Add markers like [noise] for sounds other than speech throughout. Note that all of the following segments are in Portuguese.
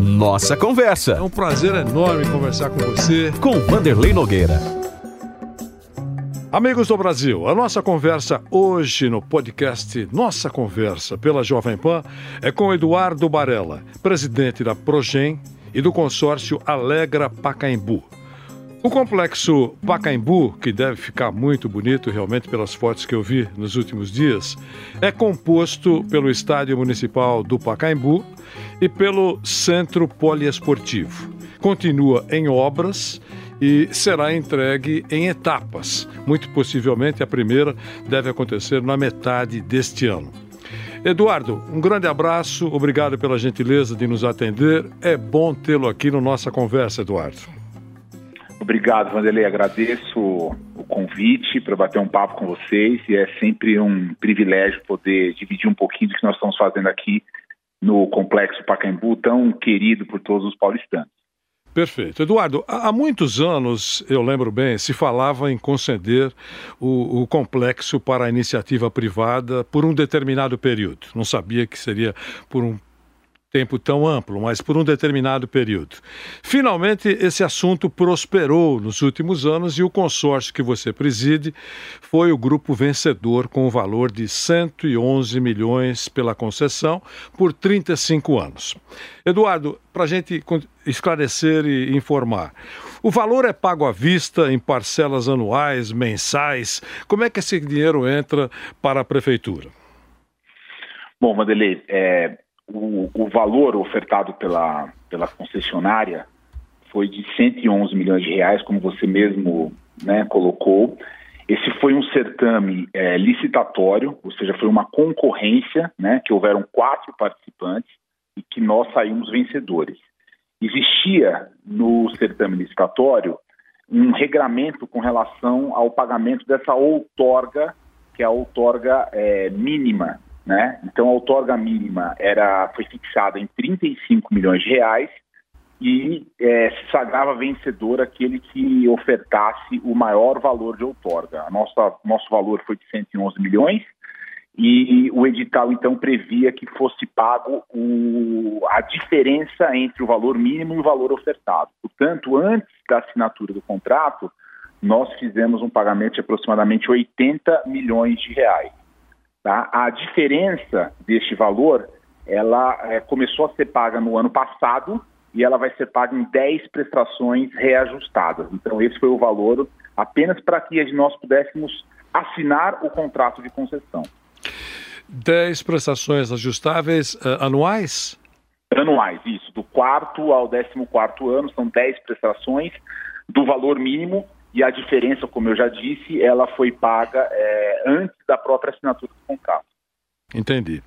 Nossa Conversa. É um prazer enorme conversar com você. Com Vanderlei Nogueira. Amigos do Brasil, a nossa conversa hoje no podcast Nossa Conversa pela Jovem Pan é com Eduardo Barella, presidente da Progen e do consórcio Alegra Pacaembu. O complexo Pacaembu, que deve ficar muito bonito realmente pelas fotos que eu vi nos últimos dias, é composto pelo Estádio Municipal do Pacaembu e pelo Centro Poliesportivo. Continua em obras e será entregue em etapas. Muito possivelmente a primeira deve acontecer na metade deste ano. Eduardo, um grande abraço, obrigado pela gentileza de nos atender. É bom tê-lo aqui no nossa conversa, Eduardo. Obrigado, Vanderlei. Agradeço o convite para bater um papo com vocês e é sempre um privilégio poder dividir um pouquinho do que nós estamos fazendo aqui no Complexo Pacaembu, tão querido por todos os paulistanos. Perfeito. Eduardo, há muitos anos, eu lembro bem, se falava em conceder o, o, complexo para a iniciativa privada por um determinado período. Não sabia que seria por um tempo tão amplo, mas por um determinado período. Finalmente, esse assunto prosperou nos últimos anos e o consórcio que você preside foi o grupo vencedor com o valor de 111 milhões pela concessão por 35 anos. Eduardo, para a gente esclarecer e informar, o valor é pago à vista em parcelas anuais, mensais? Como é que esse dinheiro entra para a prefeitura? Bom, Vanderlei, é, o, o valor ofertado pela, pela concessionária foi de 111 milhões de reais, como você mesmo né, colocou. Esse foi um certame é, licitatório, ou seja, foi uma concorrência, né, que houveram quatro participantes e que nós saímos vencedores. Existia no certame licitatório um regramento com relação ao pagamento dessa outorga, que é a outorga é, mínima né? Então a outorga mínima era, foi fixada em 35 milhões de reais e é, se sagrava vencedor aquele que ofertasse o maior valor de outorga. A nossa, nosso valor foi de 111 milhões e o edital então previa que fosse pago o, a diferença entre o valor mínimo e o valor ofertado. Portanto, antes da assinatura do contrato, nós fizemos um pagamento de aproximadamente 80 milhões de reais. Tá? A diferença deste valor, ela é, começou a ser paga no ano passado e ela vai ser paga em 10 prestações reajustadas. Então, esse foi o valor apenas para que nós pudéssemos assinar o contrato de concessão. 10 prestações ajustáveis uh, anuais? Anuais, isso. Do quarto ao décimo quarto ano, são 10 prestações do valor mínimo e a diferença, como eu já disse, ela foi paga é, antes da própria assinatura do contrato. Entendi.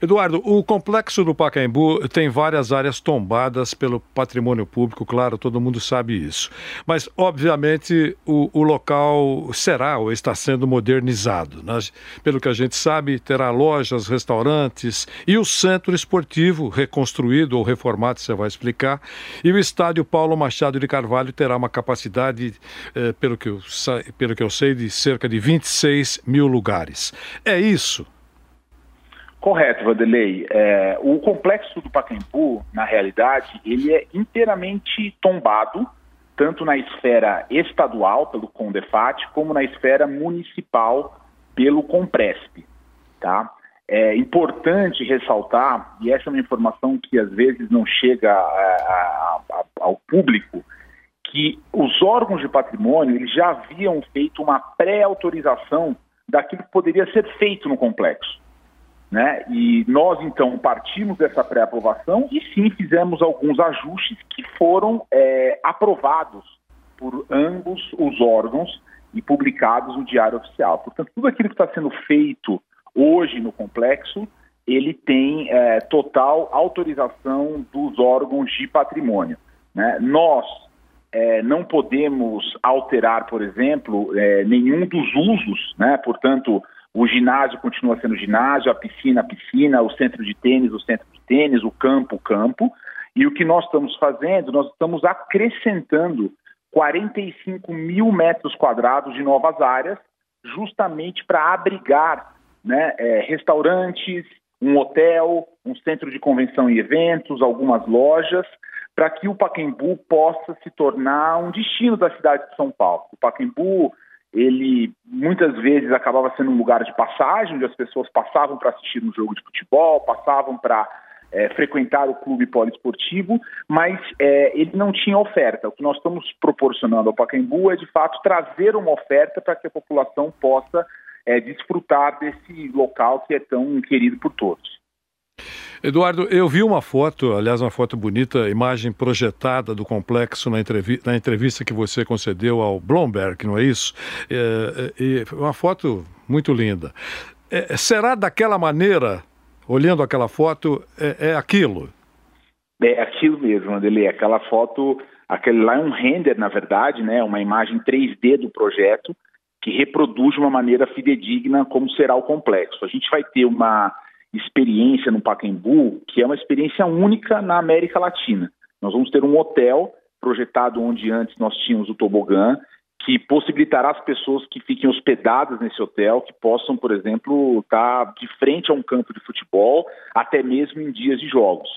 Eduardo, o complexo do Pacaembu tem várias áreas tombadas pelo patrimônio público, claro, todo mundo sabe isso. Mas, obviamente, o, o local será ou está sendo modernizado. Né? Pelo que a gente sabe, terá lojas, restaurantes e o centro esportivo reconstruído ou reformado, você vai explicar. E o estádio Paulo Machado de Carvalho terá uma capacidade, eh, pelo, que eu, pelo que eu sei, de cerca de 26 mil lugares. É isso? Correto, Vanderlei. É, o complexo do Pacaembu, na realidade, ele é inteiramente tombado, tanto na esfera estadual, pelo Condefat, como na esfera municipal, pelo Compresp. Tá? É importante ressaltar, e essa é uma informação que às vezes não chega a, a, ao público, que os órgãos de patrimônio eles já haviam feito uma pré-autorização daquilo que poderia ser feito no complexo. Né? E nós, então, partimos dessa pré-aprovação e sim fizemos alguns ajustes que foram é, aprovados por ambos os órgãos e publicados no Diário Oficial. Portanto, tudo aquilo que está sendo feito hoje no complexo, ele tem é, total autorização dos órgãos de patrimônio. Né? Nós é, não podemos alterar, por exemplo, é, nenhum dos usos, né? portanto, o ginásio continua sendo ginásio, a piscina, a piscina, o centro de tênis, o centro de tênis, o campo, o campo. E o que nós estamos fazendo, nós estamos acrescentando 45 mil metros quadrados de novas áreas, justamente para abrigar né, é, restaurantes, um hotel, um centro de convenção e eventos, algumas lojas, para que o Pacaembu possa se tornar um destino da cidade de São Paulo. O Pacaembu, ele muitas vezes acabava sendo um lugar de passagem, onde as pessoas passavam para assistir um jogo de futebol, passavam para é, frequentar o clube poliesportivo, mas é, ele não tinha oferta. O que nós estamos proporcionando ao Pacaembu é, de fato, trazer uma oferta para que a população possa é, desfrutar desse local que é tão querido por todos. Eduardo, eu vi uma foto, aliás, uma foto bonita, imagem projetada do complexo na, entrevi na entrevista que você concedeu ao Bloomberg, não é isso? É, é, uma foto muito linda. É, será daquela maneira, olhando aquela foto, é, é aquilo? É aquilo mesmo, Andele. Aquela foto, aquele lá é um render, na verdade, né? Uma imagem 3D do projeto que reproduz de uma maneira fidedigna como será o complexo. A gente vai ter uma experiência no Pacaembu que é uma experiência única na América Latina. Nós vamos ter um hotel projetado onde antes nós tínhamos o tobogã, que possibilitará as pessoas que fiquem hospedadas nesse hotel que possam, por exemplo, estar de frente a um campo de futebol, até mesmo em dias de jogos.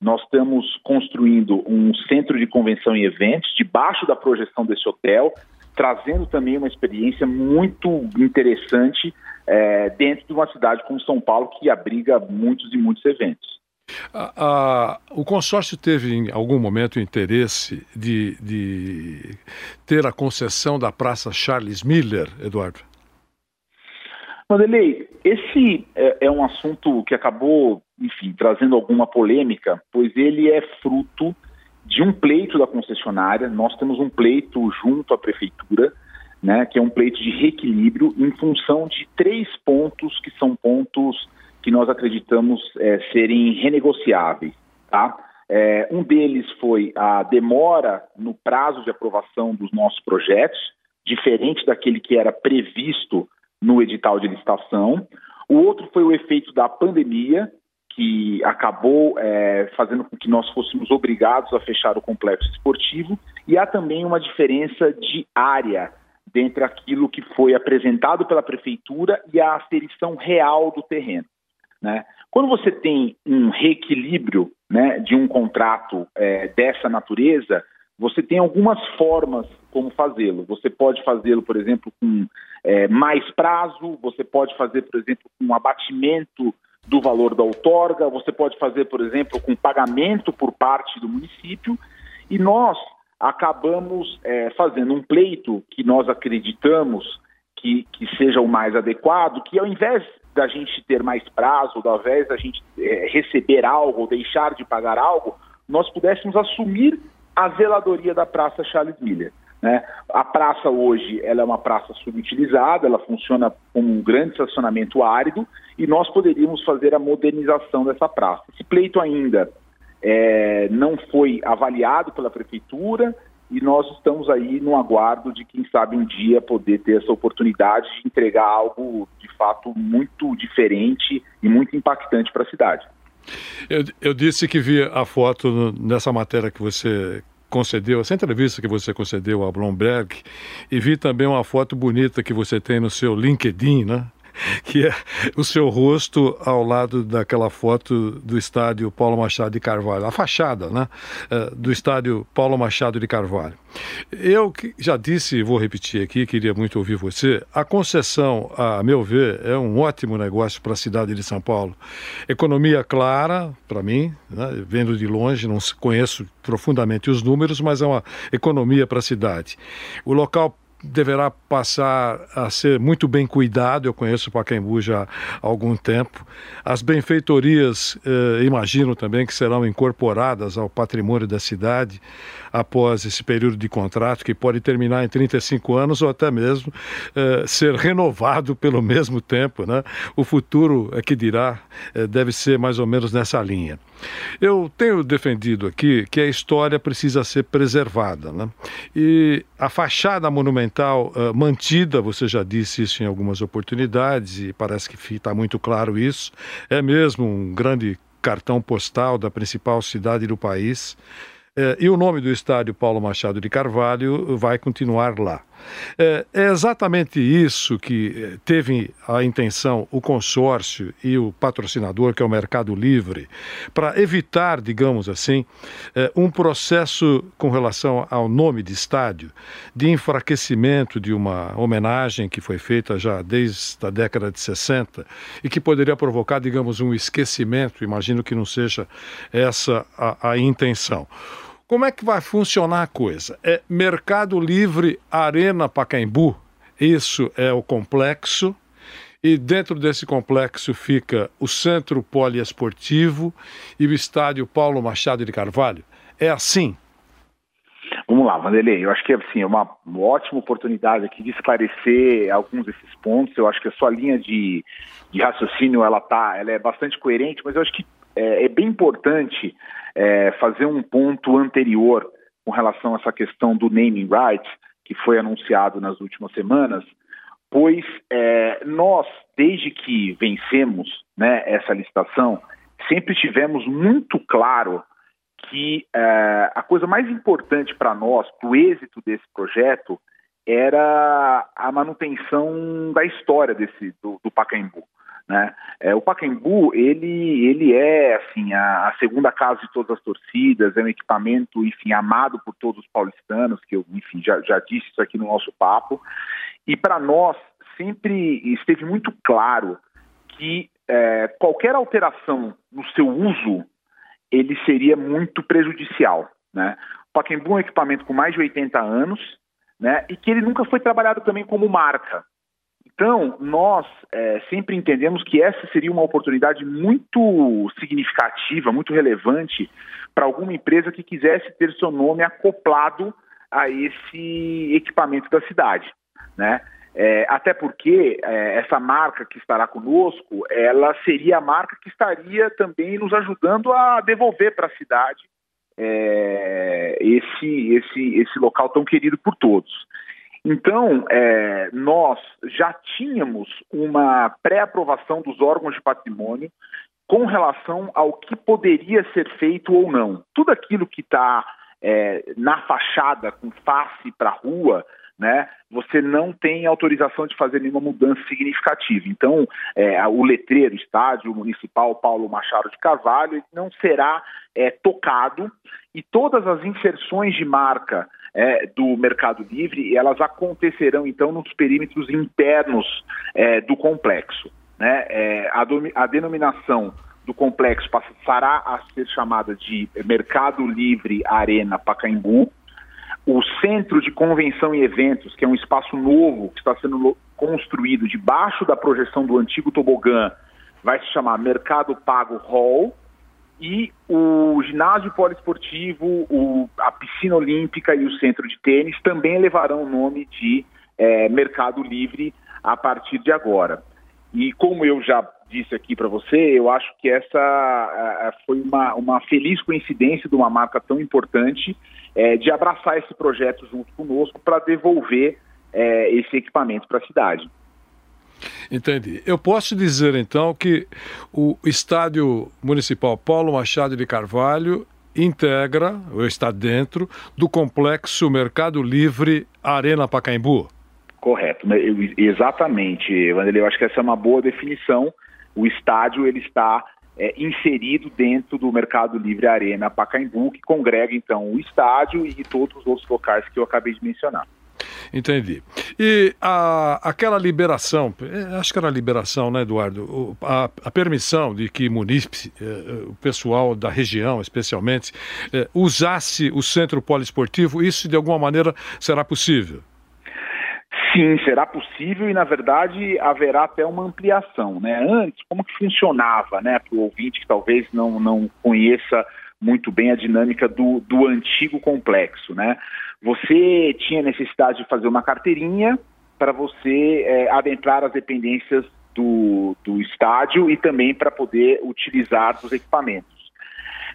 Nós estamos construindo um centro de convenção e eventos debaixo da projeção desse hotel, trazendo também uma experiência muito interessante é, dentro de uma cidade como São Paulo, que abriga muitos e muitos eventos. o consórcio teve em algum momento interesse de, de ter a concessão da Praça Charles Miller, Eduardo? Vanderlei, esse é, é, um assunto que acabou, enfim, trazendo alguma polêmica, pois ele é fruto de um pleito da concessionária. Nós temos um pleito junto à prefeitura, né, que é um pleito de reequilíbrio em função de três pontos que são pontos que nós acreditamos é, serem renegociáveis. Tá? É, um deles foi a demora no prazo de aprovação dos nossos projetos, diferente daquele que era previsto no edital de licitação. O outro foi o efeito da pandemia, que acabou é, fazendo com que nós fôssemos obrigados a fechar o complexo esportivo, e há também uma diferença de área dentre aquilo que foi apresentado pela prefeitura e a aferição real do terreno. Né? Quando você tem um reequilíbrio né, de um contrato é, dessa natureza, você tem algumas formas como fazê-lo. Você pode fazê-lo, por exemplo, com é, mais prazo, você pode fazer, por exemplo, com um abatimento do valor da outorga, você pode fazer, por exemplo, com pagamento por parte do município, e nós acabamos é, fazendo um pleito que nós acreditamos que, que seja o mais adequado, que ao invés da gente ter mais prazo, ao invés da gente é, receber algo ou deixar de pagar algo, nós pudéssemos assumir a zeladoria da Praça Charles Miller. Né? A praça hoje ela é uma praça subutilizada, ela funciona como um grande estacionamento árido e nós poderíamos fazer a modernização dessa praça. Esse pleito ainda é, não foi avaliado pela prefeitura e nós estamos aí no aguardo de, quem sabe, um dia poder ter essa oportunidade de entregar algo de fato muito diferente e muito impactante para a cidade. Eu, eu, disse que vi a foto nessa matéria que você concedeu, essa entrevista que você concedeu a Bloomberg, e vi também uma foto bonita que você tem no seu LinkedIn, né? [laughs] que é o seu rosto ao lado daquela foto do estádio Paulo Machado de Carvalho, a fachada né, é, do estádio Paulo Machado de Carvalho. Eu já disse, e vou repetir aqui, queria muito ouvir você, a concessão, a meu ver, é um ótimo negócio para a cidade de São Paulo. Economia clara, para mim, né, vendo de longe, não conheço profundamente os números, mas é uma economia para a cidade. O local deverá passar a ser muito bem cuidado. Eu conheço o Pacaembu já há algum tempo. As benfeitorias, eh, imagino também que serão incorporadas ao patrimônio da cidade após esse período de contrato, que pode terminar em 35 anos ou até mesmo eh, ser renovado pelo mesmo tempo. Né? O futuro é que dirá, eh, deve ser mais ou menos nessa linha. Eu tenho defendido aqui que a história precisa ser preservada. Né? E a fachada monumental uh, mantida, você já disse isso em algumas oportunidades, e parece que está muito claro isso, é mesmo um grande cartão postal da principal cidade do país. Uh, e o nome do estádio Paulo Machado de Carvalho vai continuar lá. É, é, exatamente isso que eh, teve a intenção o consórcio e o patrocinador, que é o Mercado Livre, para evitar, digamos assim, é, um processo com relação ao nome de estádio, de enfraquecimento de uma homenagem que foi feita já desde a década de 60 e que poderia provocar, digamos, um esquecimento. Imagino que não seja essa a, a intenção. Como é que vai funcionar a coisa? É Mercado Livre Arena Pacaembu. Isso é o complexo. E dentro desse complexo fica o Centro Poliesportivo e o Estádio Paulo Machado de Carvalho. É assim? Vamos lá, Vanderlei. Eu acho que assim, é uma, ótima oportunidade aqui de esclarecer alguns desses pontos. Eu acho que a sua linha de, de raciocínio ela tá, ela é bastante coerente, mas eu acho que é, é bem importante é, fazer um ponto anterior com relação a essa questão do naming rights, que foi anunciado nas últimas semanas, pois é, nós, desde que vencemos né, essa licitação, sempre tivemos muito claro que é, a coisa mais importante para nós, para o êxito desse projeto, era a manutenção da história desse do, do Pacaembu. Né? É, o Pacaembu ele, ele é assim a, a, segunda casa de todas as torcidas, é um equipamento enfim amado por todos os paulistanos, que eu enfim já, já disse isso aqui no nosso papo. E para nós sempre esteve muito claro que é, qualquer alteração no seu uso ele seria muito prejudicial. Né? O Pacaembu é um equipamento com mais de 80 anos né, e que ele nunca foi trabalhado também como marca. Então, nós é, sempre entendemos que essa seria uma oportunidade muito significativa, muito relevante para alguma empresa que quisesse ter seu nome acoplado a esse equipamento da cidade, né? É, até porque é, essa marca que estará conosco, ela seria a marca que estaria também nos ajudando a devolver para a cidade é, esse, esse, esse local tão querido por todos. Então, é, nós já tínhamos uma pré-aprovação dos órgãos de patrimônio com relação ao que poderia ser feito ou não. Tudo aquilo que está é, na fachada, com face para a rua, né, você não tem autorização de fazer nenhuma mudança significativa. Então, é, o letreiro, estádio municipal Paulo Machado de Carvalho, não será é, tocado e todas as inserções de marca é, do Mercado Livre, elas acontecerão então nos perímetros internos é, do complexo. Né? É, a, a denominação do complexo passará a ser chamada de Mercado Livre Arena Pacaembu. O Centro de Convenção e Eventos, que é um espaço novo que está sendo construído debaixo da projeção do antigo tobogã, vai se chamar Mercado Pago Hall e o ginásio poliesportivo, o, a piscina olímpica e o centro de tênis também levarão o nome de é, Mercado Livre a partir de agora. E como eu já disse aqui para você, eu acho que essa foi uma, uma feliz coincidência de uma marca tão importante é, de abraçar esse projeto junto conosco para devolver é, esse equipamento para a cidade. Entendi. Eu posso dizer então que o Estádio Municipal Paulo Machado de Carvalho integra, ou está dentro, do complexo Mercado Livre Arena Pacaembu. Correto, exatamente, Wanderlei. Eu acho que essa é uma boa definição. O estádio ele está é, inserido dentro do Mercado Livre Arena Pacaembu, que congrega então o estádio e todos os outros locais que eu acabei de mencionar. Entendi. E a, aquela liberação, é, acho que era liberação, né, Eduardo? A, a permissão de que munícipe, eh, o pessoal da região, especialmente, eh, usasse o centro poliesportivo, isso de alguma maneira será possível? Sim, será possível e, na verdade, haverá até uma ampliação. Né? Antes, como que funcionava, né, para o ouvinte que talvez não, não conheça muito bem a dinâmica do, do antigo complexo, né? Você tinha necessidade de fazer uma carteirinha para você é, adentrar as dependências do, do estádio e também para poder utilizar os equipamentos.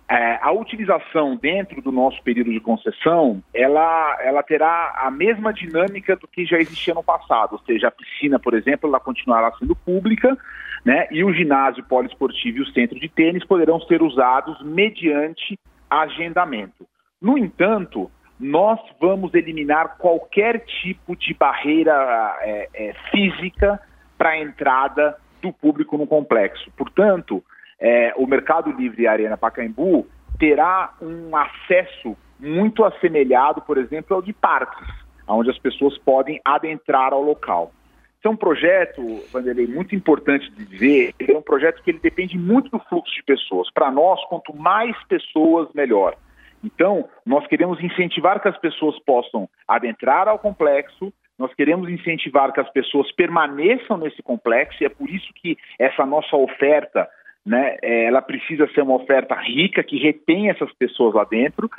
É, a utilização dentro do nosso período de concessão, ela, ela terá a mesma dinâmica do que já existia no passado, ou seja, a piscina, por exemplo, ela continuará sendo pública, né, e o ginásio poliesportivo e o centro de tênis poderão ser usados mediante agendamento. No entanto, nós vamos eliminar qualquer tipo de barreira é, é, física para a entrada do público no complexo. Portanto, é, o Mercado Livre Arena Pacaembu terá um acesso muito assemelhado, por exemplo, ao de parques, onde as pessoas podem adentrar ao local. Esse é um projeto, Vanderlei, muito importante de dizer, é um projeto que ele depende muito do fluxo de pessoas. Para nós, quanto mais pessoas, melhor. Então, nós queremos incentivar que as pessoas possam adentrar ao complexo, nós queremos incentivar que as pessoas permaneçam nesse complexo, e é por isso que essa nossa oferta, né, é, ela precisa ser uma oferta rica, que retém essas pessoas lá dentro,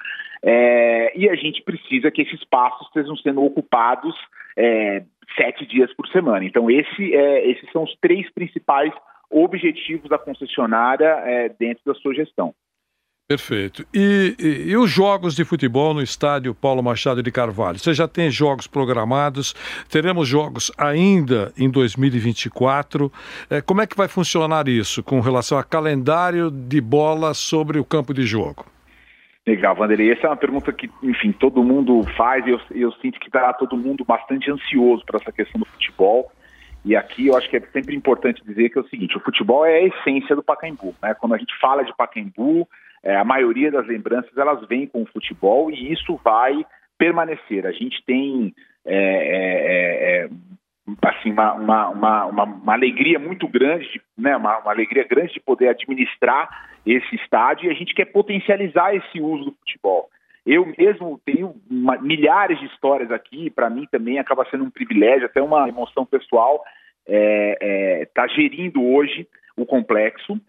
é, e a gente precisa que esses espaços estejam sendo ocupados é, sete dias por semana. Então, esse, é, esses são os três principais objetivos da concessionária é, dentro da sua gestão. Perfeito. E, e, e, os jogos de futebol no estádio Paulo Machado de Carvalho? Você já tem jogos programados? Teremos jogos ainda em 2024? É, como é que vai funcionar isso com relação a calendário de bola sobre o campo de jogo? Legal, Vanderlei. Essa é uma pergunta que, enfim, todo mundo faz e eu, eu sinto que está todo mundo bastante ansioso para essa questão do futebol. E aqui eu acho que é sempre importante dizer que é o seguinte: o futebol é a essência do Pacaembu. Né? Quando a gente fala de Pacaembu, é, a maioria das lembranças elas vêm com o futebol e isso vai permanecer. A gente tem é, é, é, é assim uma, uma, uma, uma, alegria muito grande, de, né, uma, uma, alegria grande de poder administrar esse estádio e a gente quer potencializar esse uso do futebol. Eu mesmo tenho uma, milhares de histórias aqui, para mim também acaba sendo um privilégio, até uma emoção pessoal, estar é, é, tá gerindo hoje o complexo.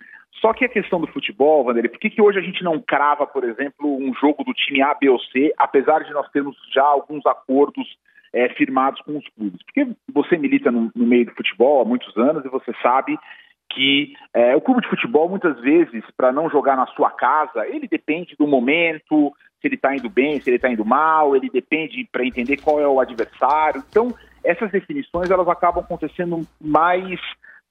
Só que a questão do futebol, Vanderlei, por que, que hoje a gente não crava, por exemplo, um jogo do time A, B ou C, apesar de nós termos já alguns acordos é, firmados com os clubes? Porque você milita no, no, meio do futebol há muitos anos e você sabe que é, o clube de futebol, muitas vezes, para não jogar na sua casa, ele depende do momento, se ele está indo bem, se ele está indo mal, ele depende para entender qual é o adversário. Então, essas definições elas acabam acontecendo mais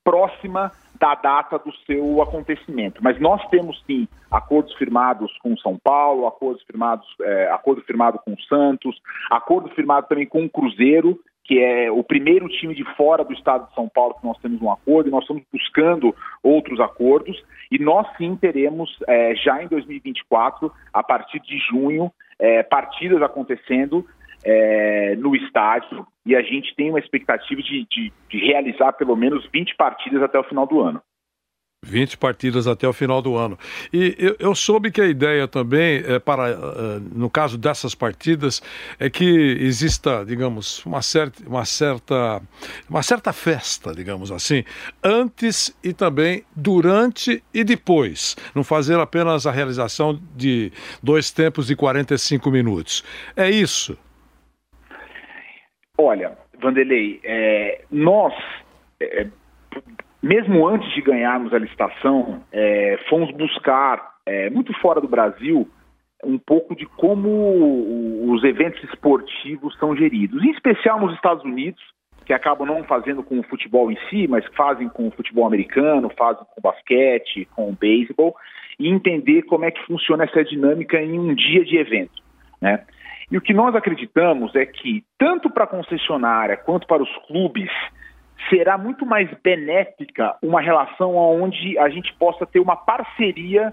próxima da data do seu acontecimento. Mas nós temos sim acordos firmados com São Paulo, acordos firmados, é, acordo firmado com Santos, acordo firmado também com o Cruzeiro, que é o primeiro time de fora do estado de São Paulo que nós temos um acordo, e nós estamos buscando outros acordos, e nós sim teremos é, já em 2024, a partir de junho, é, partidas acontecendo é, no estádio e a gente tem uma expectativa de, de, de, realizar pelo menos 20 partidas até o final do ano. 20 partidas até o final do ano. E eu, eu soube que a ideia também, é para, uh, no caso dessas partidas, é que exista, digamos, uma certa, uma, certa, uma certa festa, digamos assim, antes e também durante e depois. Não fazer apenas a realização de dois tempos de 45 minutos. É isso? Olha, Vanderlei, é, nós, é, mesmo antes de ganharmos a licitação, é, fomos buscar, é, muito fora do Brasil, um pouco de como os eventos esportivos são geridos, em especial nos Estados Unidos, que acabam não fazendo com o futebol em si, mas fazem com o futebol americano, fazem com o basquete, com o beisebol, e entender como é que funciona essa dinâmica em um dia de evento. Né? E o que nós acreditamos é que, tanto para a concessionária quanto para os clubes, será muito mais benéfica uma relação onde a gente possa ter uma parceria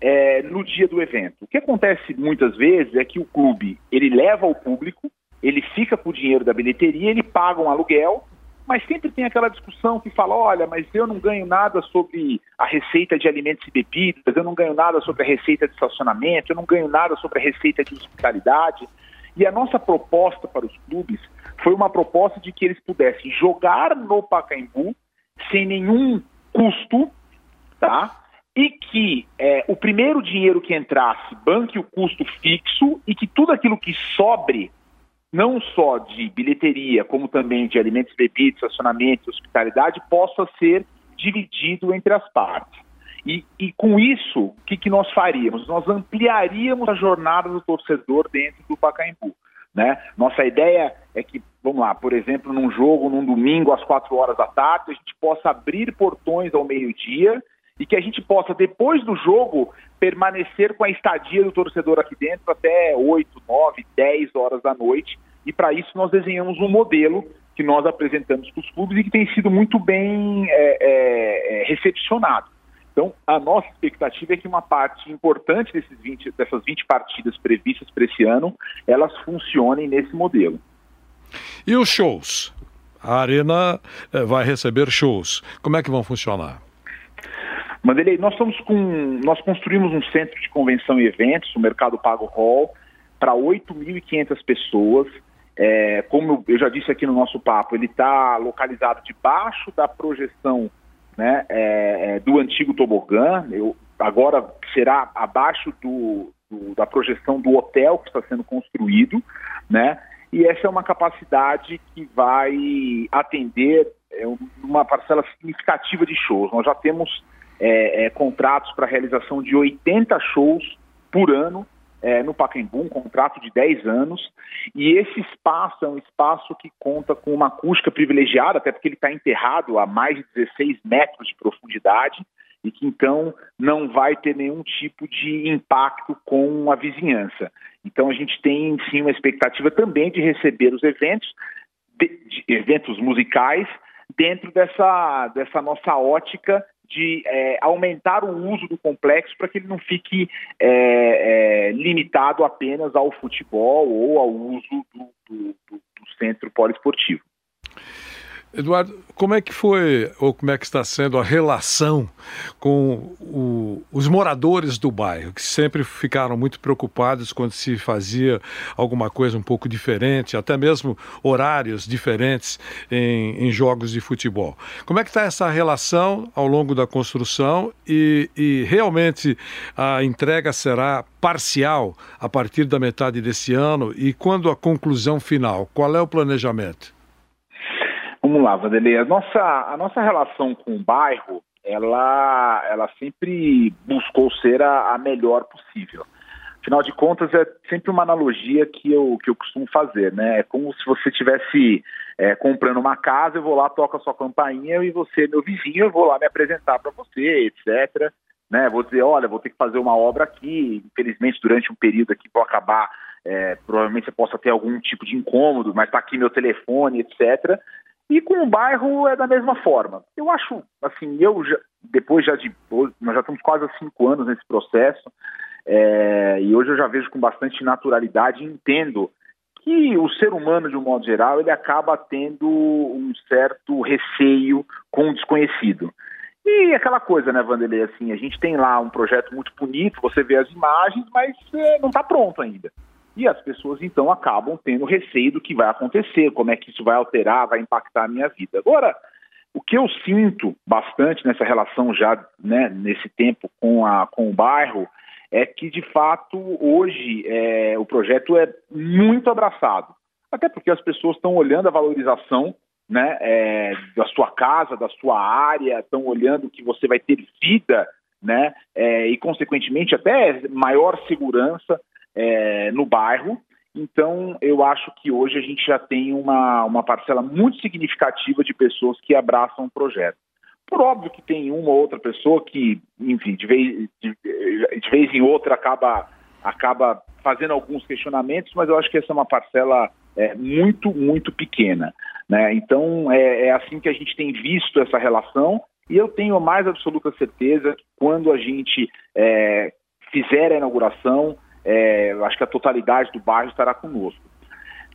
é, no dia do evento. O que acontece muitas vezes é que o clube ele leva o público, ele fica com o dinheiro da bilheteria, ele paga um aluguel mas sempre tem aquela discussão que fala: olha, mas eu não ganho nada sobre a receita de alimentos e bebidas, eu não ganho nada sobre a receita de estacionamento, eu não ganho nada sobre a receita de hospitalidade. E a nossa proposta para os clubes foi uma proposta de que eles pudessem jogar no Pacaembu sem nenhum custo, tá? E que é, o primeiro dinheiro que entrasse banque o custo fixo e que tudo aquilo que sobre não só de bilheteria, como também de alimentos bebidas, estacionamento, hospitalidade, possa ser dividido entre as partes. E, e com isso, o que, que, nós faríamos? Nós ampliaríamos a jornada do torcedor dentro do Pacaembu. Né? Nossa ideia é que, vamos lá, por exemplo, num jogo, num domingo às quatro horas da tarde, a gente possa abrir portões ao meio-dia e que a gente possa, depois do jogo, permanecer com a estadia do torcedor aqui dentro até 8, 9, 10 horas da noite, e para isso nós desenhamos um modelo que nós apresentamos para os clubes e que tem sido muito bem é, é, é recepcionado. Então, a nossa expectativa é que uma parte importante desses 20, dessas 20 partidas previstas para esse ano, elas funcionem nesse modelo. E os shows? A Arena eh, vai receber shows. Como é que vão funcionar? Mandelei, nós estamos com. Nós construímos um centro de convenção e eventos, o Mercado Pago Hall, para 8.500 pessoas. É, como eu já disse aqui no nosso papo, ele está localizado debaixo da projeção né, é, é, do antigo tobogã. Eu, agora será abaixo do, do, da projeção do hotel que está sendo construído, né? E essa é uma capacidade que vai atender é, uma parcela significativa de shows. Nós já temos é, é, contratos para realização de 80 shows por ano é, no Pacaembu, um contrato de 10 anos, e esse espaço é um espaço que conta com uma acústica privilegiada, até porque ele está enterrado a mais de 16 metros de profundidade, e que então não vai ter nenhum tipo de impacto com a vizinhança. Então a gente tem sim uma expectativa também de receber os eventos, de, de eventos musicais, dentro dessa, dessa nossa ótica de é, aumentar o uso do complexo para que ele não fique é, é, limitado apenas ao futebol ou ao uso do, do, do, do centro poliesportivo. Eduardo, como é que foi ou como é que está sendo a relação com o, os moradores do bairro, que sempre ficaram muito preocupados quando se fazia alguma coisa um pouco diferente, até mesmo horários diferentes em, em jogos de futebol? Como é que está essa relação ao longo da construção e, e realmente a entrega será parcial a partir da metade desse ano e quando a conclusão final? Qual é o planejamento? Vamos lá, Vanderlei. A nossa, a nossa relação com o bairro, ela, ela sempre buscou ser a, a melhor possível. Afinal de contas, é sempre uma analogia que eu, que eu costumo fazer, né? É como se você estivesse é, comprando uma casa, eu vou lá, toco a sua campainha e você, meu vizinho, eu vou lá me apresentar para você, etc. Né? Vou dizer, olha, vou ter que fazer uma obra aqui, infelizmente durante um período aqui vou acabar, é, provavelmente você possa ter algum tipo de incômodo, mas está aqui meu telefone, etc. E com o bairro é da mesma forma. Eu acho, assim, eu já, depois já de. Nós já estamos quase há cinco anos nesse processo, é, e hoje eu já vejo com bastante naturalidade e entendo que o ser humano, de um modo geral, ele acaba tendo um certo receio com o desconhecido. E aquela coisa, né, Vanderlei, assim, a gente tem lá um projeto muito bonito, você vê as imagens, mas é, não está pronto ainda. E as pessoas então acabam tendo receio do que vai acontecer, como é que isso vai alterar, vai impactar a minha vida. Agora, o que eu sinto bastante nessa relação já, né, nesse tempo com, a, com o bairro, é que de fato hoje é, o projeto é muito abraçado. Até porque as pessoas estão olhando a valorização né, é, da sua casa, da sua área, estão olhando que você vai ter vida, né, é, e consequentemente até maior segurança é, no bairro. Então, eu acho que hoje a gente já tem uma, uma parcela muito significativa de pessoas que abraçam o projeto. Por óbvio que tem uma ou outra pessoa que, enfim, de vez, de, de vez em outra acaba, acaba fazendo alguns questionamentos, mas eu acho que essa é uma parcela é, muito, muito pequena. Né? Então, é, é assim que a gente tem visto essa relação e eu tenho a mais absoluta certeza que quando a gente é, fizer a inauguração, é, acho que a totalidade do bairro estará conosco.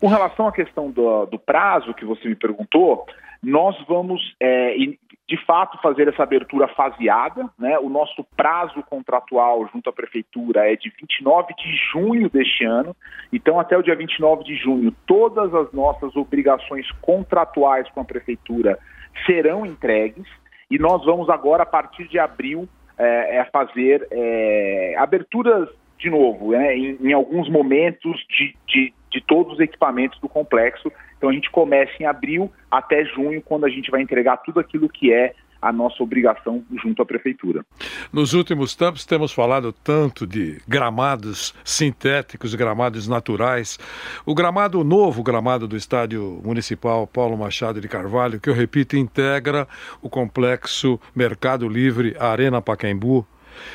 Com relação à questão do, do prazo que você me perguntou, nós vamos, é, de fato, fazer essa abertura faseada. Né? O nosso prazo contratual junto à Prefeitura é de 29 de junho deste ano. Então, até o dia 29 de junho, todas as nossas obrigações contratuais com a Prefeitura serão entregues. E nós vamos agora, a partir de abril, é, é fazer é, aberturas de novo, né, em, em, alguns momentos de, de, de, todos os equipamentos do complexo. Então a gente começa em abril até junho, quando a gente vai entregar tudo aquilo que é a nossa obrigação junto à prefeitura. Nos últimos tempos temos falado tanto de gramados sintéticos, gramados naturais. O gramado novo gramado do estádio municipal Paulo Machado de Carvalho, que eu repito, integra o complexo Mercado Livre Arena Pacaembu,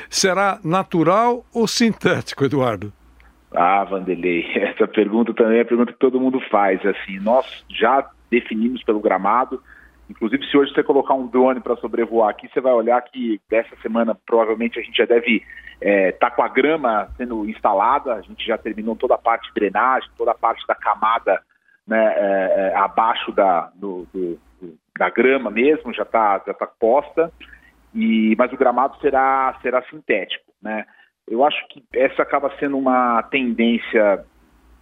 será natural ou sintético, Eduardo? Ah, Vanderlei, [laughs] essa pergunta também é a pergunta que todo mundo faz. Assim, nós já definimos pelo gramado. Inclusive, se hoje você colocar um drone para sobrevoar aqui, você vai olhar que dessa semana provavelmente a gente já deve estar é, tá com a grama sendo instalada. A gente já terminou toda a parte de drenagem, toda a parte da camada né, é, é, abaixo da, do, do, da grama mesmo, já está já tá posta. E, mas o gramado será, será sintético, né? Eu acho que essa acaba sendo uma tendência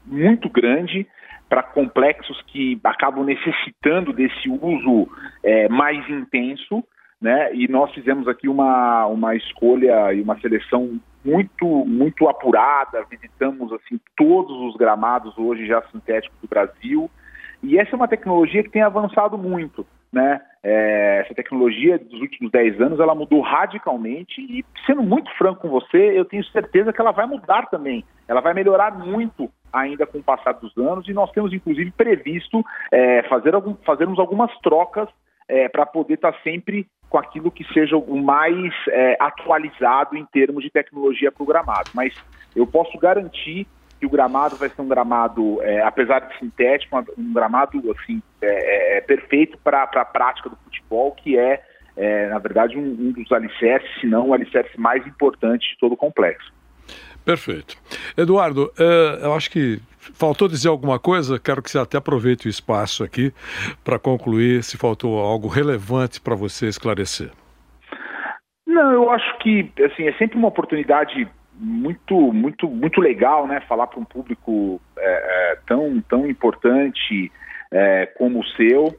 muito grande para complexos que acabam necessitando desse uso é, mais intenso, né? E nós fizemos aqui uma, uma escolha e uma seleção muito muito apurada. Visitamos assim todos os gramados hoje já sintéticos do Brasil. E essa é uma tecnologia que tem avançado muito né? É, essa tecnologia dos últimos 10 anos ela mudou radicalmente e, sendo muito franco com você, eu tenho certeza que ela vai mudar também. Ela vai melhorar muito ainda com o passar dos anos e nós temos inclusive previsto é, fazer algum, fazermos algumas trocas é, para poder estar tá sempre com aquilo que seja o mais é, atualizado em termos de tecnologia programada. Mas eu posso garantir que o gramado vai ser um gramado, é, apesar de sintético, um gramado assim é, é, é perfeito para a prática do futebol, que é, é na verdade, um, um, dos alicerces, se não o alicerce mais importante de todo o complexo. Perfeito. Eduardo, é, eu acho que faltou dizer alguma coisa, quero que você até aproveite o espaço aqui para concluir se faltou algo relevante para você esclarecer. Não, eu acho que assim é sempre uma oportunidade muito, muito, muito legal, né? Falar para um público é, é, tão, tão importante é, como o seu.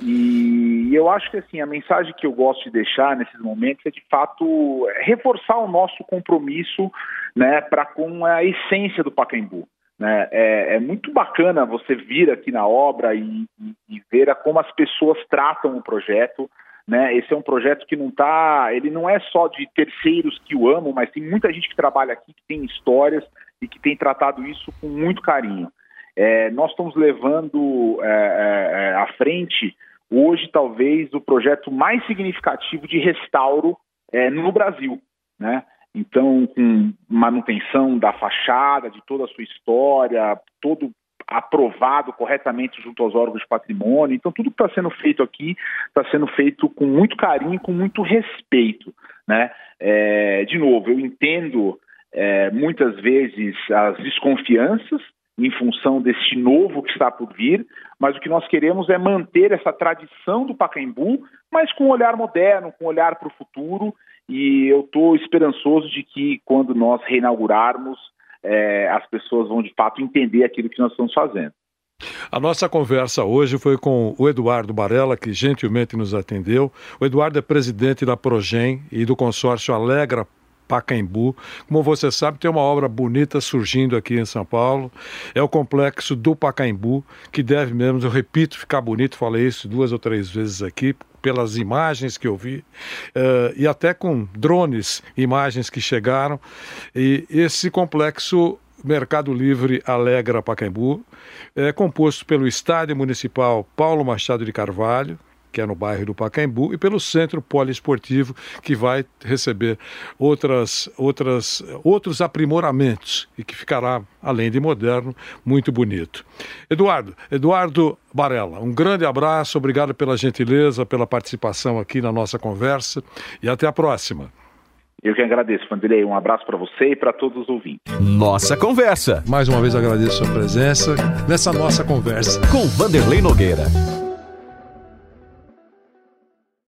E eu acho que assim a mensagem que eu gosto de deixar nesses momentos é de fato reforçar o nosso compromisso, né, para com a essência do Pacaembu. Né? É, é, muito bacana você vir aqui na obra e, e, e ver como as pessoas tratam o projeto, né? Esse é um projeto que não tá, ele não é só de terceiros que o amam, mas tem muita gente que trabalha aqui que tem histórias e que tem tratado isso com muito carinho. É, nós estamos levando é, é, é à frente hoje talvez o projeto mais significativo de restauro é, no Brasil, né? Então, com manutenção da fachada, de toda a sua história, todo aprovado corretamente junto aos órgãos de patrimônio. Então, tudo que está sendo feito aqui está sendo feito com muito carinho, com muito respeito. Né? É, de novo, eu entendo é, muitas vezes as desconfianças em função deste novo que está por vir, mas o que nós queremos é manter essa tradição do Pacaembu, mas com um olhar moderno, com um olhar para o futuro, e eu estou esperançoso de que quando nós reinaugurarmos, é, as pessoas vão de fato entender aquilo que nós estamos fazendo. A nossa conversa hoje foi com o Eduardo Barella, que gentilmente nos atendeu. O Eduardo é presidente da Progem e do consórcio Alegra Pacaembu. Como você sabe, tem uma obra bonita surgindo aqui em São Paulo. É o complexo do Pacaembu, que deve mesmo, eu repito, ficar bonito. Falei isso duas ou três vezes aqui, pelas imagens que eu vi, uh, e até com drones, imagens que chegaram. E esse complexo Mercado Livre Alegra Pacaembu é composto pelo Estádio Municipal Paulo Machado de Carvalho, que é no bairro do Pacaembu, e pelo Centro Poliesportivo, que vai receber outras, outras, outros aprimoramentos e que ficará, além de moderno, muito bonito. Eduardo, Eduardo Barella, um grande abraço, obrigado pela gentileza, pela participação aqui na nossa conversa e até a próxima. Eu que agradeço, Vanderlei. Um abraço para você e para todos os ouvintes. Nossa Conversa. Mais uma vez agradeço a sua presença nessa nossa conversa. Com Vanderlei Nogueira.